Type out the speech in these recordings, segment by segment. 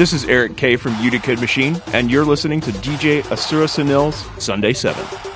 This is Eric K from Utica Machine, and you're listening to DJ Asura Sanil's Sunday 7.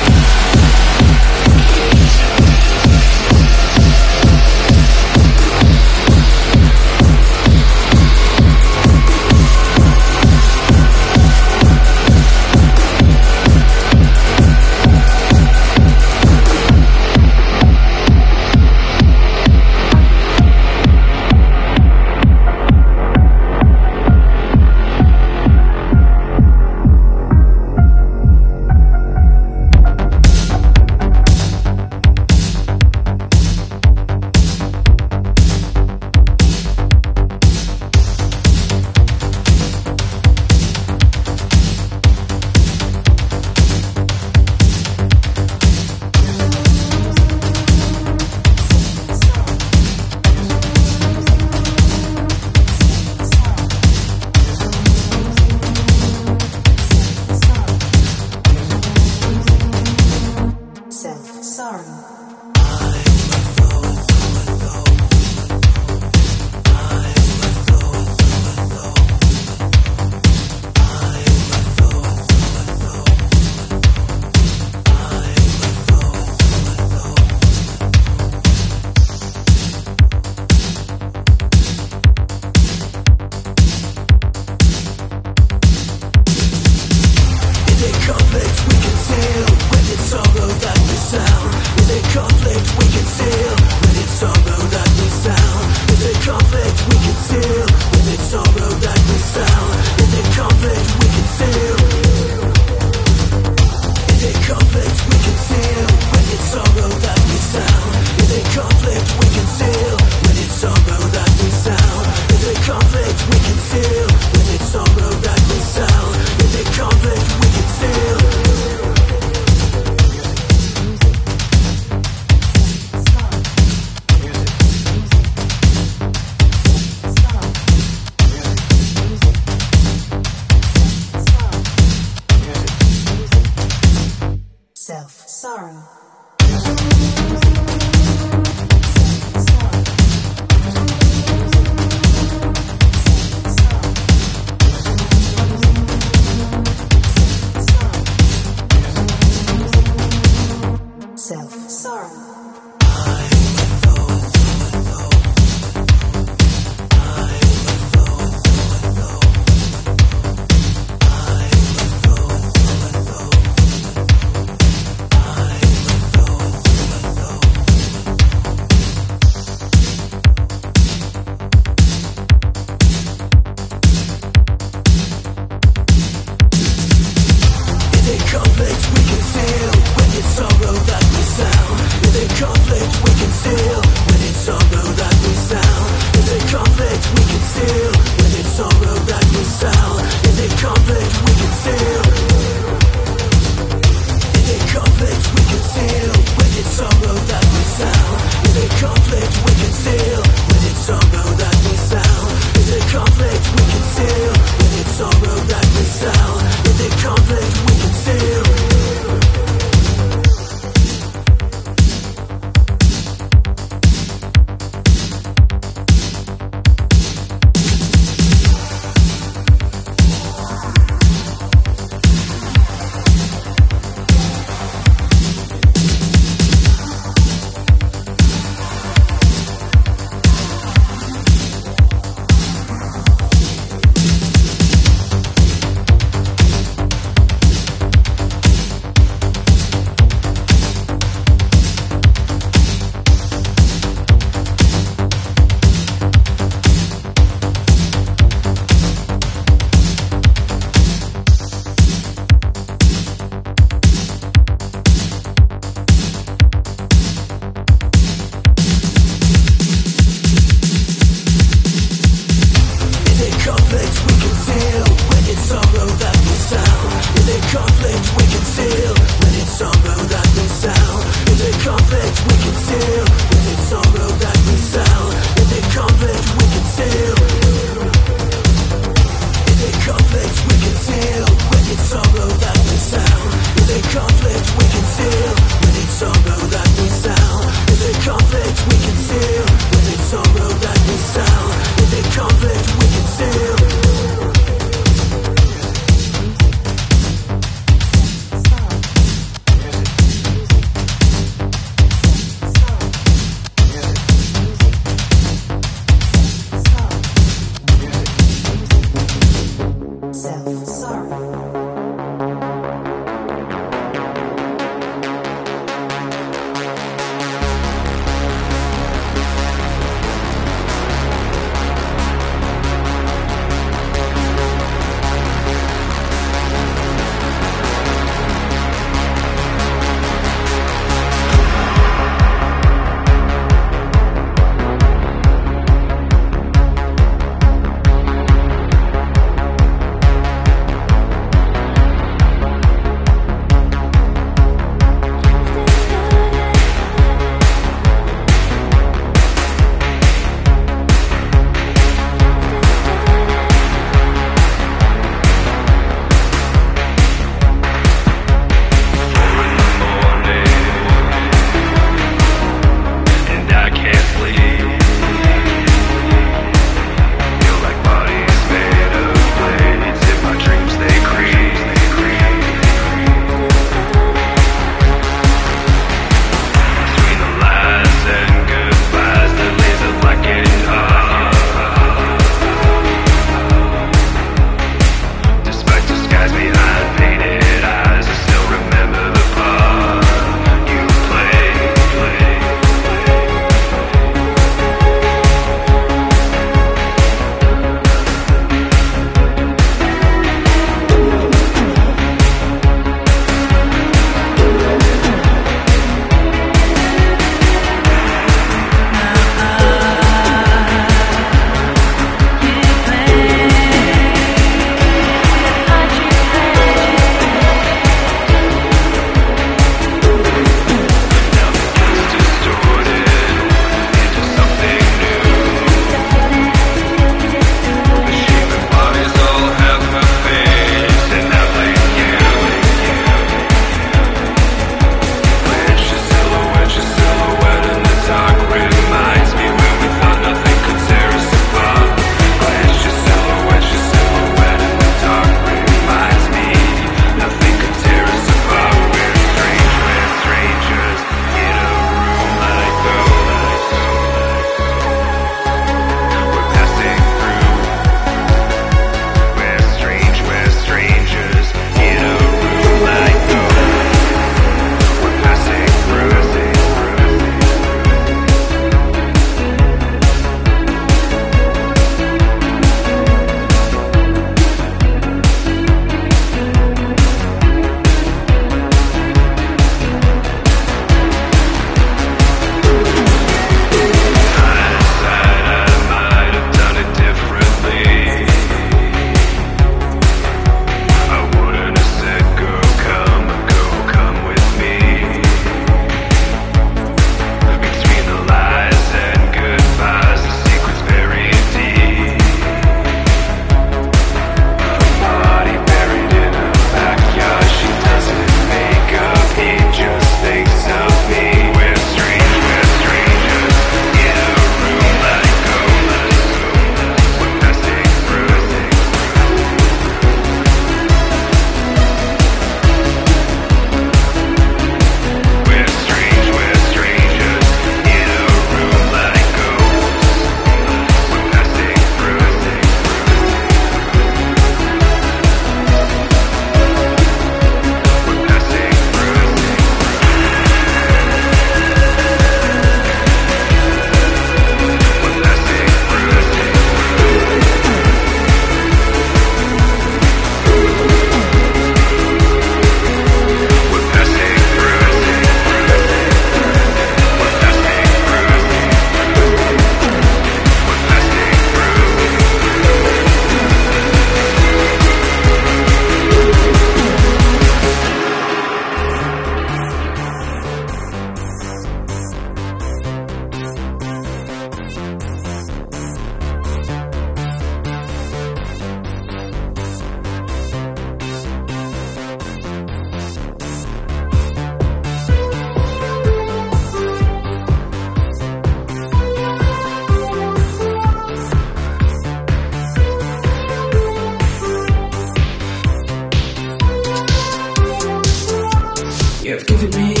You've given me,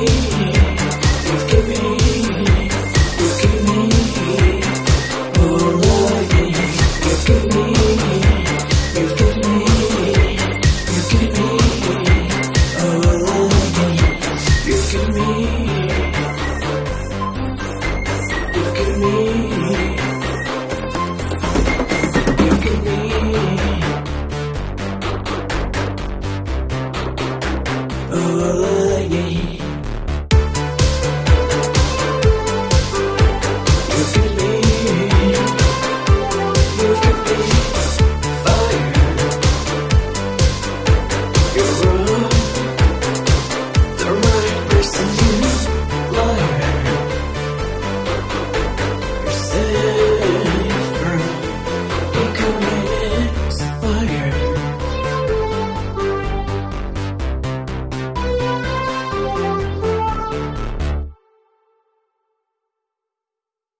me, you've given me,